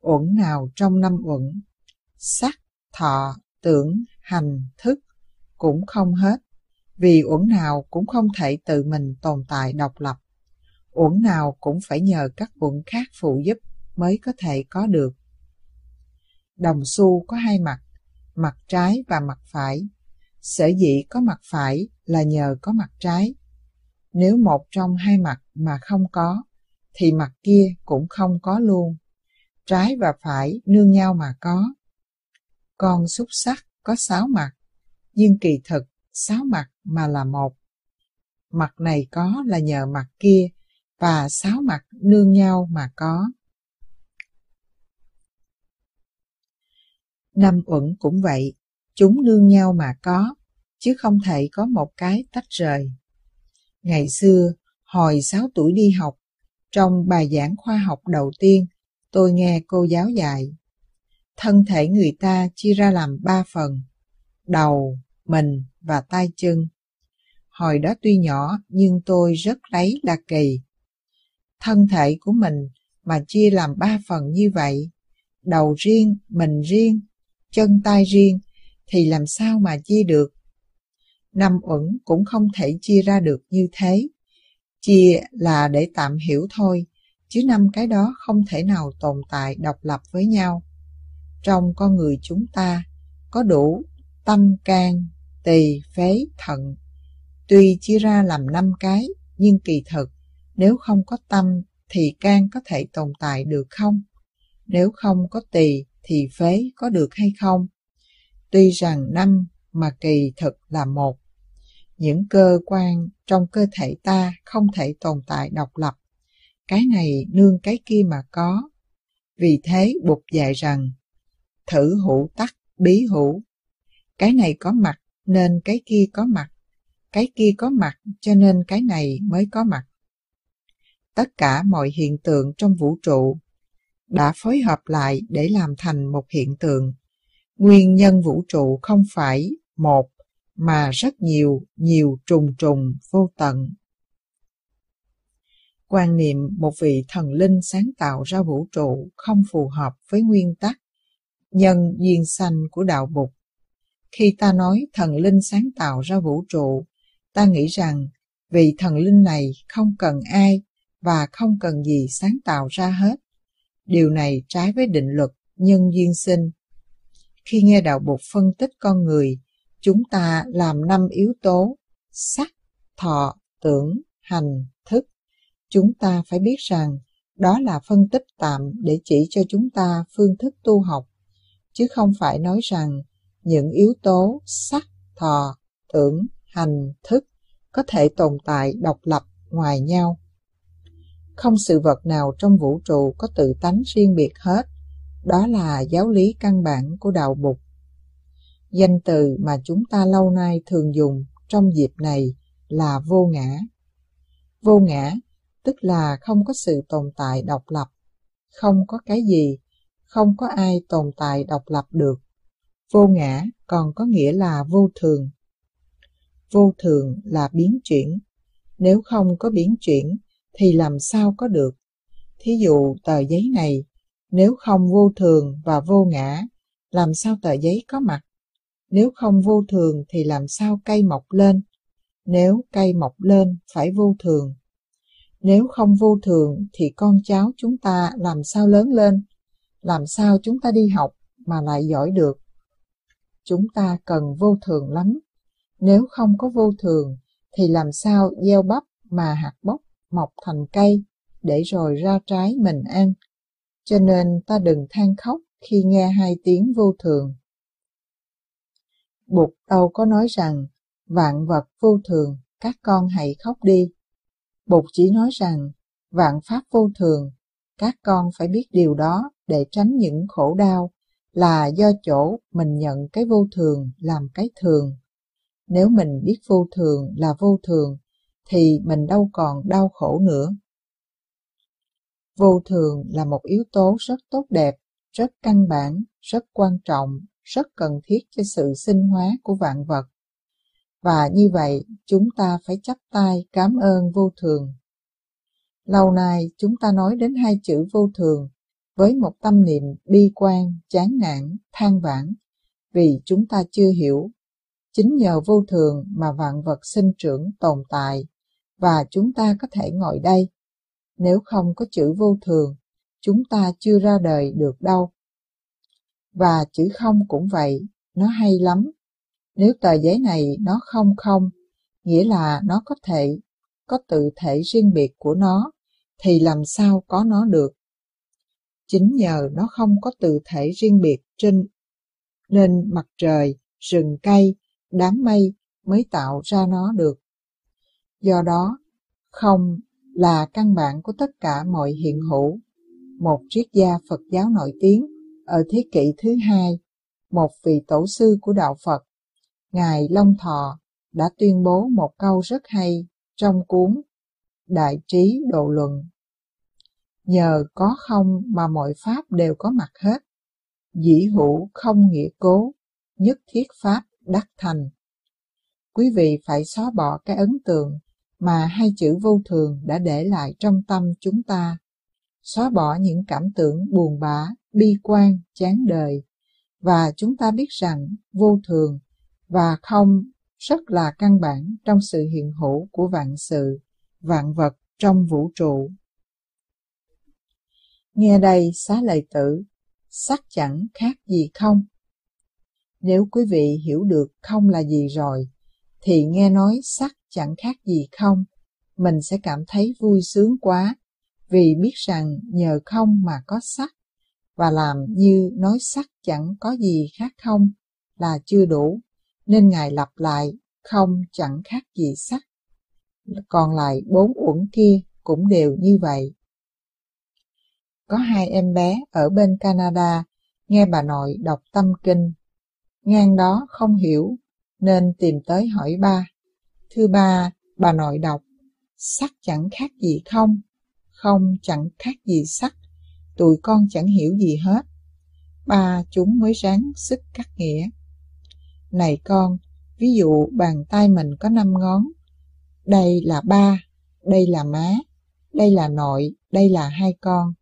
uẩn nào trong năm uẩn, sắc, thọ, tưởng, hành, thức cũng không hết, vì uẩn nào cũng không thể tự mình tồn tại độc lập. Uẩn nào cũng phải nhờ các uẩn khác phụ giúp mới có thể có được. Đồng xu có hai mặt, mặt trái và mặt phải. Sở dĩ có mặt phải là nhờ có mặt trái. Nếu một trong hai mặt mà không có, thì mặt kia cũng không có luôn. Trái và phải nương nhau mà có. Con xúc sắc có sáu mặt, nhưng kỳ thực sáu mặt mà là một. Mặt này có là nhờ mặt kia, và sáu mặt nương nhau mà có. Năm uẩn cũng vậy, chúng nương nhau mà có, chứ không thể có một cái tách rời. Ngày xưa, hồi 6 tuổi đi học, trong bài giảng khoa học đầu tiên, tôi nghe cô giáo dạy. Thân thể người ta chia ra làm ba phần, đầu, mình và tay chân. Hồi đó tuy nhỏ nhưng tôi rất lấy là kỳ. Thân thể của mình mà chia làm ba phần như vậy, đầu riêng, mình riêng, chân tay riêng, thì làm sao mà chia được? Năm uẩn cũng không thể chia ra được như thế. Chia là để tạm hiểu thôi, chứ năm cái đó không thể nào tồn tại độc lập với nhau. Trong con người chúng ta có đủ tâm can, tỳ, phế, thận. Tuy chia ra làm năm cái, nhưng kỳ thực, nếu không có tâm thì can có thể tồn tại được không? Nếu không có tỳ thì phế có được hay không? Tuy rằng năm mà kỳ thực là một. Những cơ quan trong cơ thể ta không thể tồn tại độc lập. Cái này nương cái kia mà có. Vì thế Bụt dạy rằng, thử hữu tắc bí hữu. Cái này có mặt nên cái kia có mặt. Cái kia có mặt cho nên cái này mới có mặt. Tất cả mọi hiện tượng trong vũ trụ đã phối hợp lại để làm thành một hiện tượng. Nguyên nhân vũ trụ không phải một mà rất nhiều, nhiều trùng trùng vô tận. Quan niệm một vị thần linh sáng tạo ra vũ trụ không phù hợp với nguyên tắc nhân duyên sanh của đạo bục Khi ta nói thần linh sáng tạo ra vũ trụ, ta nghĩ rằng vị thần linh này không cần ai và không cần gì sáng tạo ra hết. Điều này trái với định luật nhân duyên sinh. Khi nghe đạo bục phân tích con người, chúng ta làm năm yếu tố sắc, thọ, tưởng, hành, thức. Chúng ta phải biết rằng đó là phân tích tạm để chỉ cho chúng ta phương thức tu học, chứ không phải nói rằng những yếu tố sắc, thọ, tưởng, hành, thức có thể tồn tại độc lập ngoài nhau. Không sự vật nào trong vũ trụ có tự tánh riêng biệt hết. Đó là giáo lý căn bản của đạo Bụt. Danh từ mà chúng ta lâu nay thường dùng trong dịp này là vô ngã. Vô ngã tức là không có sự tồn tại độc lập, không có cái gì, không có ai tồn tại độc lập được. Vô ngã còn có nghĩa là vô thường. Vô thường là biến chuyển. Nếu không có biến chuyển thì làm sao có được. Thí dụ tờ giấy này, nếu không vô thường và vô ngã, làm sao tờ giấy có mặt? Nếu không vô thường thì làm sao cây mọc lên? Nếu cây mọc lên phải vô thường. Nếu không vô thường thì con cháu chúng ta làm sao lớn lên? Làm sao chúng ta đi học mà lại giỏi được? Chúng ta cần vô thường lắm. Nếu không có vô thường thì làm sao gieo bắp mà hạt bóc mọc thành cây để rồi ra trái mình ăn. Cho nên ta đừng than khóc khi nghe hai tiếng vô thường. Bụt đâu có nói rằng vạn vật vô thường, các con hãy khóc đi. Bụt chỉ nói rằng vạn pháp vô thường, các con phải biết điều đó để tránh những khổ đau là do chỗ mình nhận cái vô thường làm cái thường. Nếu mình biết vô thường là vô thường thì mình đâu còn đau khổ nữa. Vô thường là một yếu tố rất tốt đẹp, rất căn bản, rất quan trọng, rất cần thiết cho sự sinh hóa của vạn vật. Và như vậy, chúng ta phải chấp tay cảm ơn vô thường. Lâu nay chúng ta nói đến hai chữ vô thường với một tâm niệm bi quan, chán nản, than vãn, vì chúng ta chưa hiểu. Chính nhờ vô thường mà vạn vật sinh trưởng tồn tại, và chúng ta có thể ngồi đây. Nếu không có chữ vô thường, chúng ta chưa ra đời được đâu. Và chữ không cũng vậy, nó hay lắm. Nếu tờ giấy này nó không không, nghĩa là nó có thể, có tự thể riêng biệt của nó, thì làm sao có nó được. Chính nhờ nó không có tự thể riêng biệt trên nên mặt trời, rừng cây, đám mây mới tạo ra nó được. Do đó, không là căn bản của tất cả mọi hiện hữu. Một triết gia Phật giáo nổi tiếng ở thế kỷ thứ hai, một vị tổ sư của đạo Phật, Ngài Long Thọ đã tuyên bố một câu rất hay trong cuốn Đại trí độ luận. Nhờ có không mà mọi pháp đều có mặt hết. Dĩ hữu không nghĩa cố, nhất thiết pháp đắc thành. Quý vị phải xóa bỏ cái ấn tượng mà hai chữ vô thường đã để lại trong tâm chúng ta. Xóa bỏ những cảm tưởng buồn bã, bi quan, chán đời. Và chúng ta biết rằng vô thường và không rất là căn bản trong sự hiện hữu của vạn sự, vạn vật trong vũ trụ. Nghe đây xá lợi tử, sắc chẳng khác gì không. Nếu quý vị hiểu được không là gì rồi, thì nghe nói sắc chẳng khác gì không, mình sẽ cảm thấy vui sướng quá, vì biết rằng nhờ không mà có sắc, và làm như nói sắc chẳng có gì khác không là chưa đủ, nên Ngài lặp lại không chẳng khác gì sắc. Còn lại bốn uẩn kia cũng đều như vậy. Có hai em bé ở bên Canada nghe bà nội đọc tâm kinh. Ngang đó không hiểu nên tìm tới hỏi ba. Thưa ba, bà nội đọc, sắc chẳng khác gì không, không chẳng khác gì sắc, tụi con chẳng hiểu gì hết. Ba chúng mới ráng sức cắt nghĩa. Này con, ví dụ bàn tay mình có năm ngón, đây là ba, đây là má, đây là nội, đây là hai con.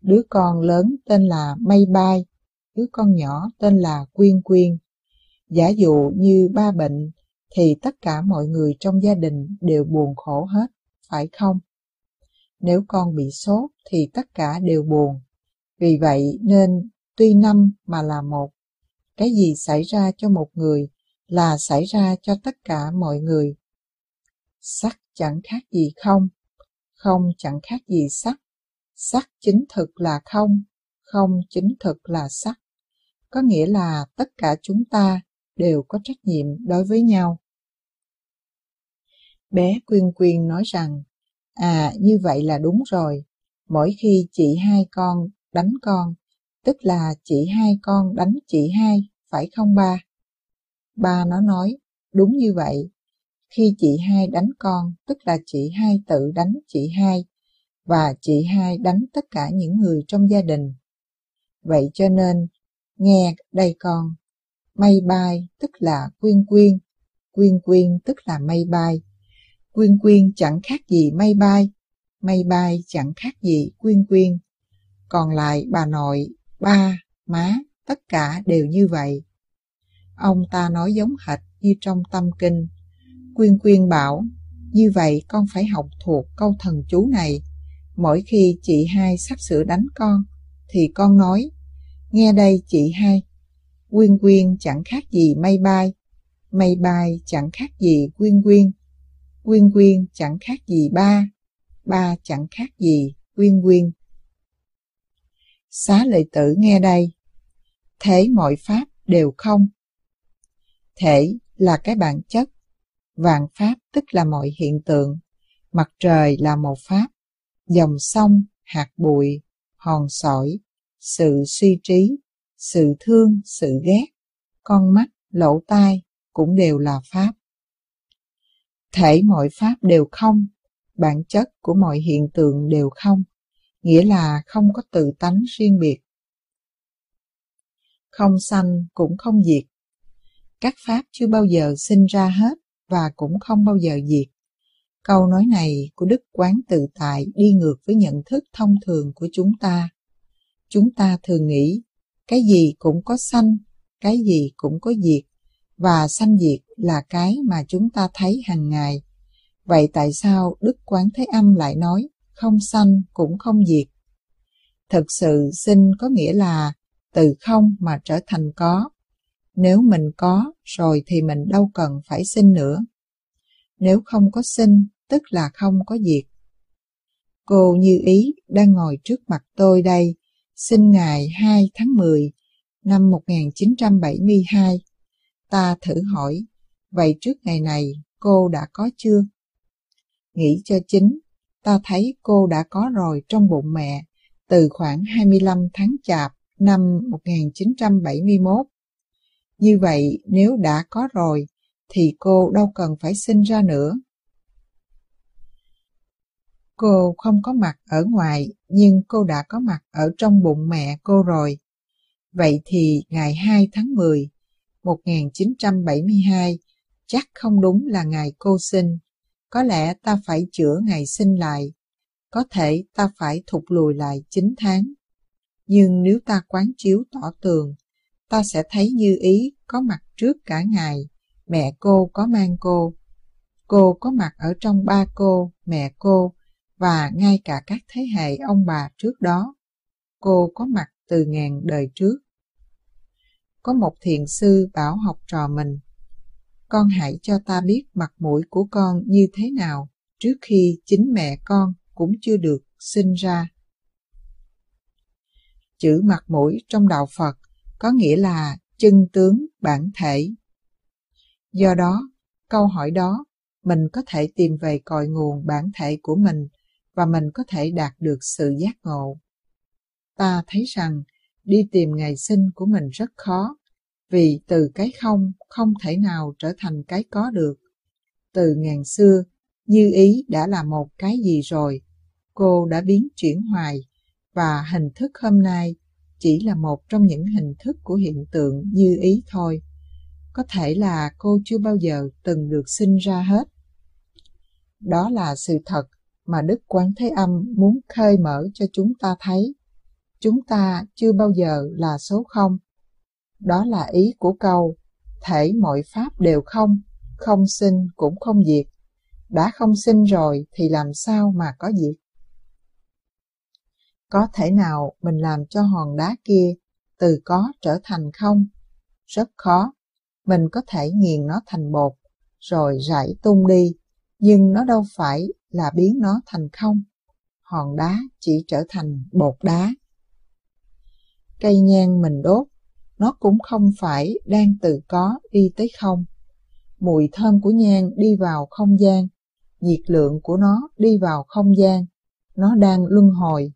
Đứa con lớn tên là Mây Bay, đứa con nhỏ tên là Quyên Quyên. Giả dụ như ba bệnh thì tất cả mọi người trong gia đình đều buồn khổ hết, phải không? Nếu con bị sốt thì tất cả đều buồn. Vì vậy nên tuy năm mà là một. Cái gì xảy ra cho một người là xảy ra cho tất cả mọi người. Sắc chẳng khác gì không, không chẳng khác gì sắc. Sắc chính thực là không, không chính thực là sắc. Có nghĩa là tất cả chúng ta đều có trách nhiệm đối với nhau. Bé Quyên Quyên nói rằng, à như vậy là đúng rồi, mỗi khi chị hai con đánh con, tức là chị hai con đánh chị hai, phải không ba? Ba nó nói, đúng như vậy, khi chị hai đánh con, tức là chị hai tự đánh chị hai, và chị hai đánh tất cả những người trong gia đình. Vậy cho nên, nghe đây con, mây bay tức là quyên quyên, quyên quyên tức là mây bay. Quyên quyên chẳng khác gì mây bay, mây bay chẳng khác gì quyên quyên. Còn lại bà nội, ba, má, tất cả đều như vậy. Ông ta nói giống hệt như trong tâm kinh. Quyên quyên bảo, như vậy con phải học thuộc câu thần chú này. Mỗi khi chị hai sắp sửa đánh con, thì con nói, nghe đây chị hai, quyên quyên chẳng khác gì mây bay, mây bay chẳng khác gì quyên quyên, quyên quyên chẳng khác gì ba, ba chẳng khác gì quyên quyên. Xá lợi tử nghe đây, thế mọi pháp đều không. Thể là cái bản chất, vạn pháp tức là mọi hiện tượng, mặt trời là một pháp, dòng sông, hạt bụi, hòn sỏi, sự suy trí, sự thương, sự ghét, con mắt, lỗ tai cũng đều là pháp. Thể mọi pháp đều không, bản chất của mọi hiện tượng đều không, nghĩa là không có tự tánh riêng biệt. Không sanh cũng không diệt. Các pháp chưa bao giờ sinh ra hết và cũng không bao giờ diệt. Câu nói này của Đức Quán Tự Tại đi ngược với nhận thức thông thường của chúng ta. chúng ta thường nghĩ cái gì cũng có sanh, cái gì cũng có diệt, và sanh diệt là cái mà chúng ta thấy hàng ngày. Vậy tại sao Đức Quán Thế Âm lại nói không sanh cũng không diệt? Thực sự sinh có nghĩa là từ không mà trở thành có. Nếu mình có rồi thì mình đâu cần phải sinh nữa. Nếu không có sinh, tức là không có diệt. Cô Như Ý đang ngồi trước mặt tôi đây, sinh ngày 2 tháng 10 năm 1972. Ta thử hỏi, vậy trước ngày này cô đã có chưa? Nghĩ cho chính, ta thấy cô đã có rồi trong bụng mẹ từ khoảng 25 tháng chạp năm 1971. Như vậy, nếu đã có rồi, thì cô đâu cần phải sinh ra nữa. Cô không có mặt ở ngoài, nhưng cô đã có mặt ở trong bụng mẹ cô rồi. Vậy thì ngày 2 tháng 10, 1972, chắc không đúng là ngày cô sinh. Có lẽ ta phải chữa ngày sinh lại. Có thể ta phải thụt lùi lại 9 tháng. Nhưng nếu ta quán chiếu tỏ tường, ta sẽ thấy như ý có mặt trước cả ngày, mẹ cô có mang cô. Cô có mặt ở trong ba cô, mẹ cô, và ngay cả các thế hệ ông bà trước đó. Cô có mặt từ ngàn đời trước. Có một thiền sư bảo học trò mình, con hãy cho ta biết mặt mũi của con như thế nào trước khi chính mẹ con cũng chưa được sinh ra. Chữ mặt mũi trong đạo Phật có nghĩa là chân tướng bản thể. Do đó, câu hỏi đó mình có thể tìm về cội nguồn bản thể của mình và mình có thể đạt được sự giác ngộ. Ta thấy rằng đi tìm ngày sinh của mình rất khó, vì từ cái không không thể nào trở thành cái có được. Từ ngàn xưa, như ý đã là một cái gì rồi, cô đã biến chuyển hoài, và hình thức hôm nay chỉ là một trong những hình thức của hiện tượng như ý thôi. Có thể là cô chưa bao giờ từng được sinh ra hết. Đó là sự thật mà Đức Quán Thế Âm muốn khơi mở cho chúng ta thấy. Chúng ta chưa bao giờ là số không. Đó là ý của câu, thể mọi pháp đều không, không sinh cũng không diệt. Đã không sinh rồi thì làm sao mà có diệt? Có thể nào mình làm cho hòn đá kia từ có trở thành không? Rất khó. Mình có thể nghiền nó thành bột, rồi rải tung đi, nhưng nó đâu phải là biến nó thành không. Hòn đá chỉ trở thành bột đá. Cây nhang mình đốt, nó cũng không phải đang từ có đi tới không. Mùi thơm của nhang đi vào không gian, nhiệt lượng của nó đi vào không gian, nó đang luân hồi.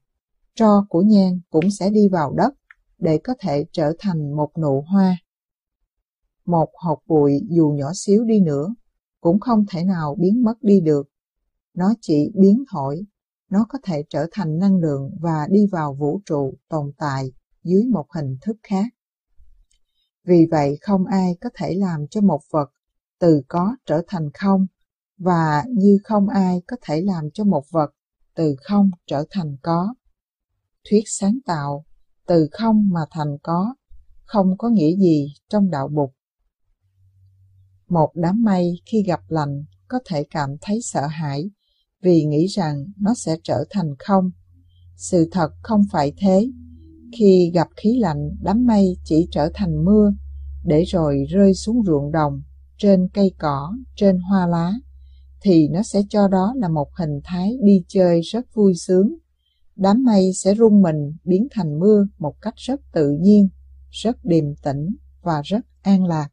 Tro của nhang cũng sẽ đi vào đất để có thể trở thành một nụ hoa. Một hột bụi dù nhỏ xíu đi nữa cũng không thể nào biến mất đi được nó chỉ biến thổi, nó có thể trở thành năng lượng và đi vào vũ trụ tồn tại dưới một hình thức khác. Vì vậy không ai có thể làm cho một vật từ có trở thành không, và như không ai có thể làm cho một vật từ không trở thành có. Thuyết sáng tạo, từ không mà thành có, không có nghĩa gì trong đạo bục. Một đám mây khi gặp lạnh có thể cảm thấy sợ hãi vì nghĩ rằng nó sẽ trở thành không. Sự thật không phải thế. Khi gặp khí lạnh, đám mây chỉ trở thành mưa, để rồi rơi xuống ruộng đồng, trên cây cỏ, trên hoa lá, thì nó sẽ cho đó là một hình thái đi chơi rất vui sướng. Đám mây sẽ rung mình biến thành mưa một cách rất tự nhiên, rất điềm tĩnh và rất an lạc.